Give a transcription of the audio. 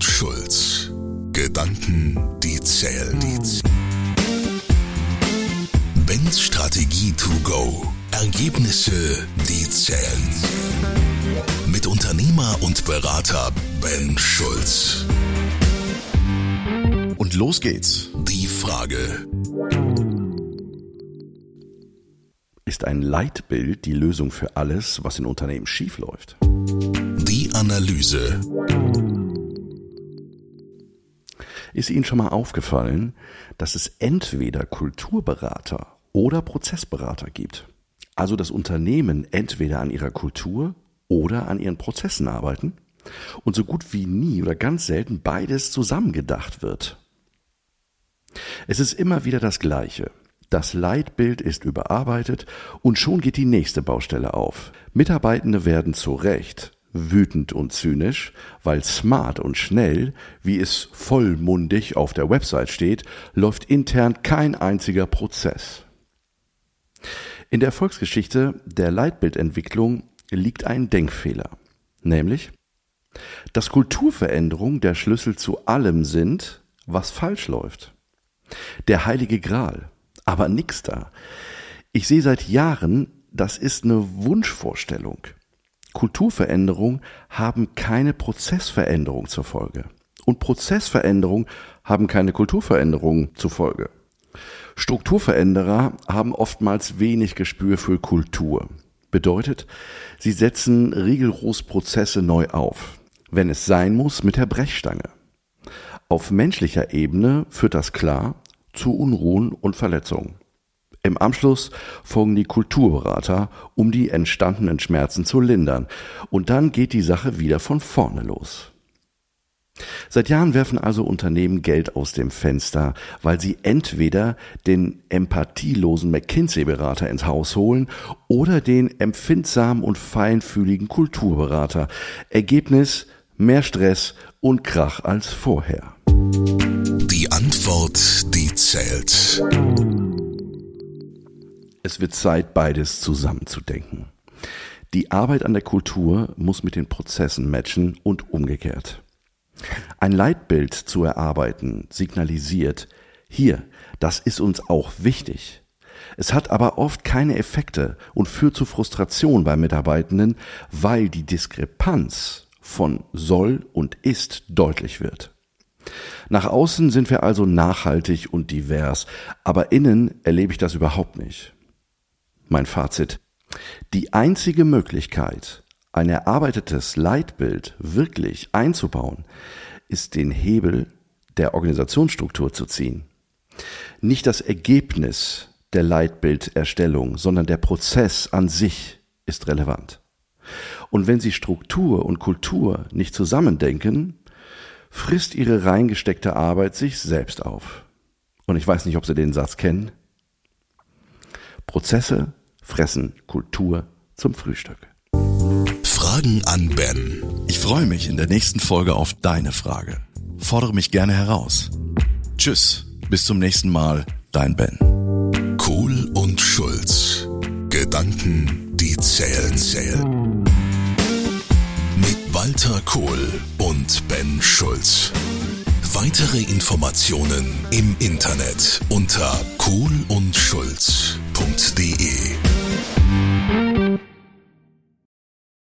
und Schulz. Gedanken, die zählen. Ben's Strategie to go. Ergebnisse, die zählen. Mit Unternehmer und Berater Ben Schulz. Und los geht's. Die Frage. Ist ein Leitbild die Lösung für alles, was in Unternehmen schiefläuft? Die Analyse. Ist Ihnen schon mal aufgefallen, dass es entweder Kulturberater oder Prozessberater gibt? Also das Unternehmen entweder an ihrer Kultur oder an ihren Prozessen arbeiten und so gut wie nie oder ganz selten beides zusammengedacht wird. Es ist immer wieder das Gleiche. Das Leitbild ist überarbeitet und schon geht die nächste Baustelle auf. Mitarbeitende werden zu Recht wütend und zynisch, weil smart und schnell, wie es vollmundig auf der Website steht, läuft intern kein einziger Prozess. In der Erfolgsgeschichte der Leitbildentwicklung liegt ein Denkfehler, nämlich, dass Kulturveränderungen der Schlüssel zu allem sind, was falsch läuft. Der heilige Gral, aber nix da. Ich sehe seit Jahren, das ist eine Wunschvorstellung. Kulturveränderungen haben keine Prozessveränderung zur Folge. Und Prozessveränderungen haben keine Kulturveränderung zur Folge. Strukturveränderer haben oftmals wenig Gespür für Kultur. Bedeutet, sie setzen rigoros Prozesse neu auf, wenn es sein muss, mit der Brechstange. Auf menschlicher Ebene führt das klar zu Unruhen und Verletzungen. Im Anschluss folgen die Kulturberater, um die entstandenen Schmerzen zu lindern. Und dann geht die Sache wieder von vorne los. Seit Jahren werfen also Unternehmen Geld aus dem Fenster, weil sie entweder den empathielosen McKinsey-Berater ins Haus holen oder den empfindsamen und feinfühligen Kulturberater. Ergebnis mehr Stress und Krach als vorher. Die Antwort, die zählt. Es wird Zeit, beides zusammenzudenken. Die Arbeit an der Kultur muss mit den Prozessen matchen und umgekehrt. Ein Leitbild zu erarbeiten signalisiert, hier, das ist uns auch wichtig. Es hat aber oft keine Effekte und führt zu Frustration bei Mitarbeitenden, weil die Diskrepanz von soll und ist deutlich wird. Nach außen sind wir also nachhaltig und divers, aber innen erlebe ich das überhaupt nicht. Mein Fazit. Die einzige Möglichkeit, ein erarbeitetes Leitbild wirklich einzubauen, ist den Hebel der Organisationsstruktur zu ziehen. Nicht das Ergebnis der Leitbilderstellung, sondern der Prozess an sich ist relevant. Und wenn Sie Struktur und Kultur nicht zusammendenken, frisst Ihre reingesteckte Arbeit sich selbst auf. Und ich weiß nicht, ob Sie den Satz kennen. Prozesse fressen Kultur zum Frühstück. Fragen an Ben. Ich freue mich in der nächsten Folge auf deine Frage. Fordere mich gerne heraus. Tschüss, bis zum nächsten Mal, dein Ben. Kohl und Schulz. Gedanken, die zählen, zählen. Mit Walter Kohl und Ben Schulz. Weitere Informationen im Internet unter kohlundschulz.de.